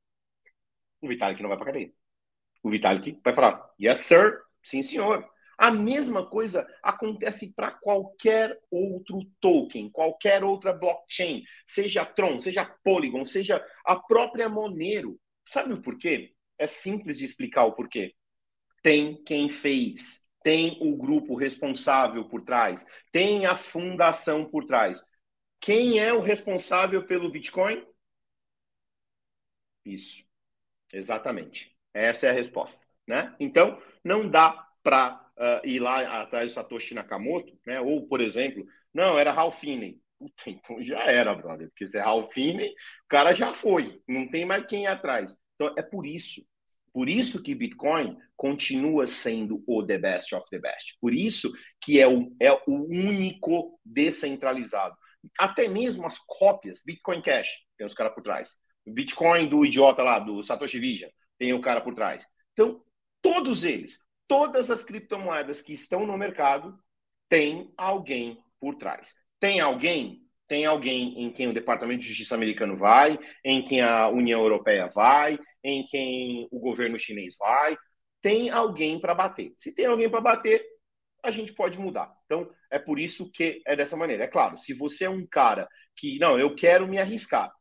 O Vitalik não vai para cadeia. O Vitalik vai falar: Yes, sir. Sim, senhor. A mesma coisa acontece para qualquer outro token, qualquer outra blockchain, seja Tron, seja Polygon, seja a própria Monero. Sabe o porquê? É simples de explicar o porquê. Tem quem fez, tem o grupo responsável por trás, tem a fundação por trás. Quem é o responsável pelo Bitcoin? Isso. Exatamente. Essa é a resposta, né? Então, não dá para uh, ir lá atrás do Satoshi Nakamoto, né? Ou, por exemplo, não, era Ralph Finney. Puta, então já era, brother, porque se é Ralph Finney, o cara já foi, não tem mais quem ir atrás. Então é por isso, por isso que Bitcoin continua sendo o the best of the best. Por isso que é o, é o único descentralizado. Até mesmo as cópias, Bitcoin Cash, tem os caras por trás. Bitcoin do idiota lá, do Satoshi Vision, tem o cara por trás. Então, todos eles, todas as criptomoedas que estão no mercado tem alguém por trás. Tem alguém? Tem alguém em quem o Departamento de Justiça americano vai, em quem a União Europeia vai, em quem o governo chinês vai. Tem alguém para bater. Se tem alguém para bater, a gente pode mudar. Então, é por isso que é dessa maneira. É claro, se você é um cara que, não, eu quero me arriscar,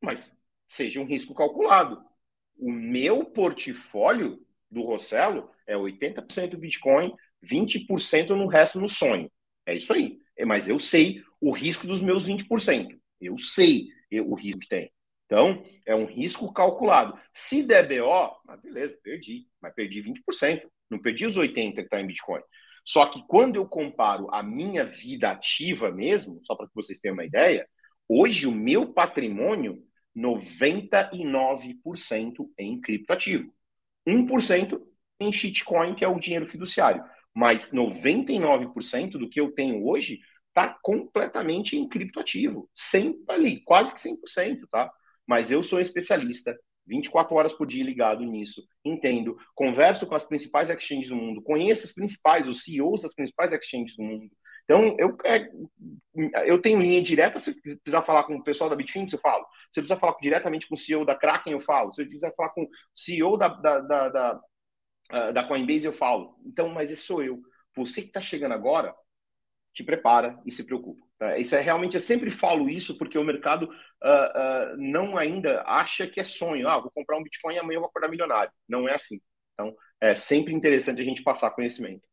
mas seja um risco calculado. O meu portfólio do Rossello é 80% Bitcoin, 20% no resto no sonho. É isso aí. É, mas eu sei o risco dos meus 20%. Eu sei o risco que tem. Então, é um risco calculado. Se der BO, ah, beleza, perdi. Mas perdi 20%. Não perdi os 80% que está em Bitcoin. Só que quando eu comparo a minha vida ativa mesmo, só para que vocês tenham uma ideia, hoje o meu patrimônio, 99% em criptoativo. 1% em shitcoin, que é o dinheiro fiduciário. Mas 99% do que eu tenho hoje está completamente em criptoativo. Sempre ali, quase que 100%, tá? Mas eu sou especialista, 24 horas por dia ligado nisso, entendo, converso com as principais exchanges do mundo, conheço os principais, os CEOs das principais exchanges do mundo. Então, eu, é, eu tenho linha direta, se precisar falar com o pessoal da Bitfinex, eu falo. Se precisar falar diretamente com o CEO da Kraken, eu falo. Se quiser falar com o CEO da, da, da, da ah, da Coinbase eu falo, então, mas esse sou eu. Você que está chegando agora, te prepara e se preocupa. É, isso é realmente, eu sempre falo isso porque o mercado uh, uh, não ainda acha que é sonho. Ah, vou comprar um Bitcoin e amanhã eu vou acordar milionário. Não é assim. Então, é sempre interessante a gente passar conhecimento.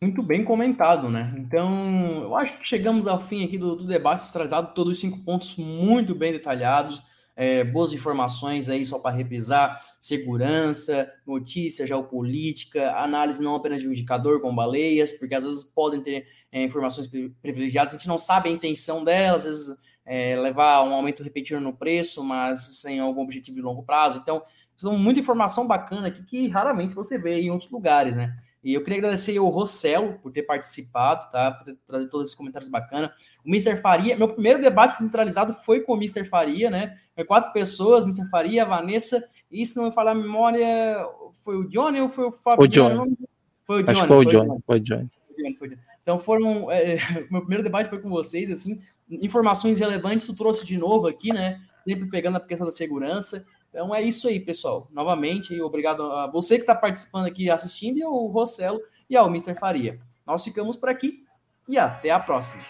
Muito bem comentado, né? Então, eu acho que chegamos ao fim aqui do, do debate centralizado, todos os cinco pontos muito bem detalhados, é, boas informações aí só para revisar, segurança, notícia, geopolítica, análise não apenas de um indicador com baleias, porque às vezes podem ter é, informações privilegiadas, a gente não sabe a intenção delas, às vezes é, levar um aumento repetido no preço, mas sem algum objetivo de longo prazo. Então, são muita informação bacana aqui que raramente você vê em outros lugares, né? E eu queria agradecer ao Rossello por ter participado, tá? Por ter trazido todos esses comentários bacanas. O Mr. Faria, meu primeiro debate centralizado foi com o Mr. Faria, né? Foi quatro pessoas, Mr. Faria, a Vanessa, e se não me falar a memória, foi o Johnny ou foi o Fábio? O Johnny. Foi o Johnny. Acho que foi o Johnny. Foi o Johnny. Então foram. É, meu primeiro debate foi com vocês, assim, informações relevantes, tu trouxe de novo aqui, né? Sempre pegando a questão da segurança. Então é isso aí, pessoal. Novamente, obrigado a você que está participando aqui, assistindo, e ao Rossello e ao Mr. Faria. Nós ficamos por aqui e até a próxima.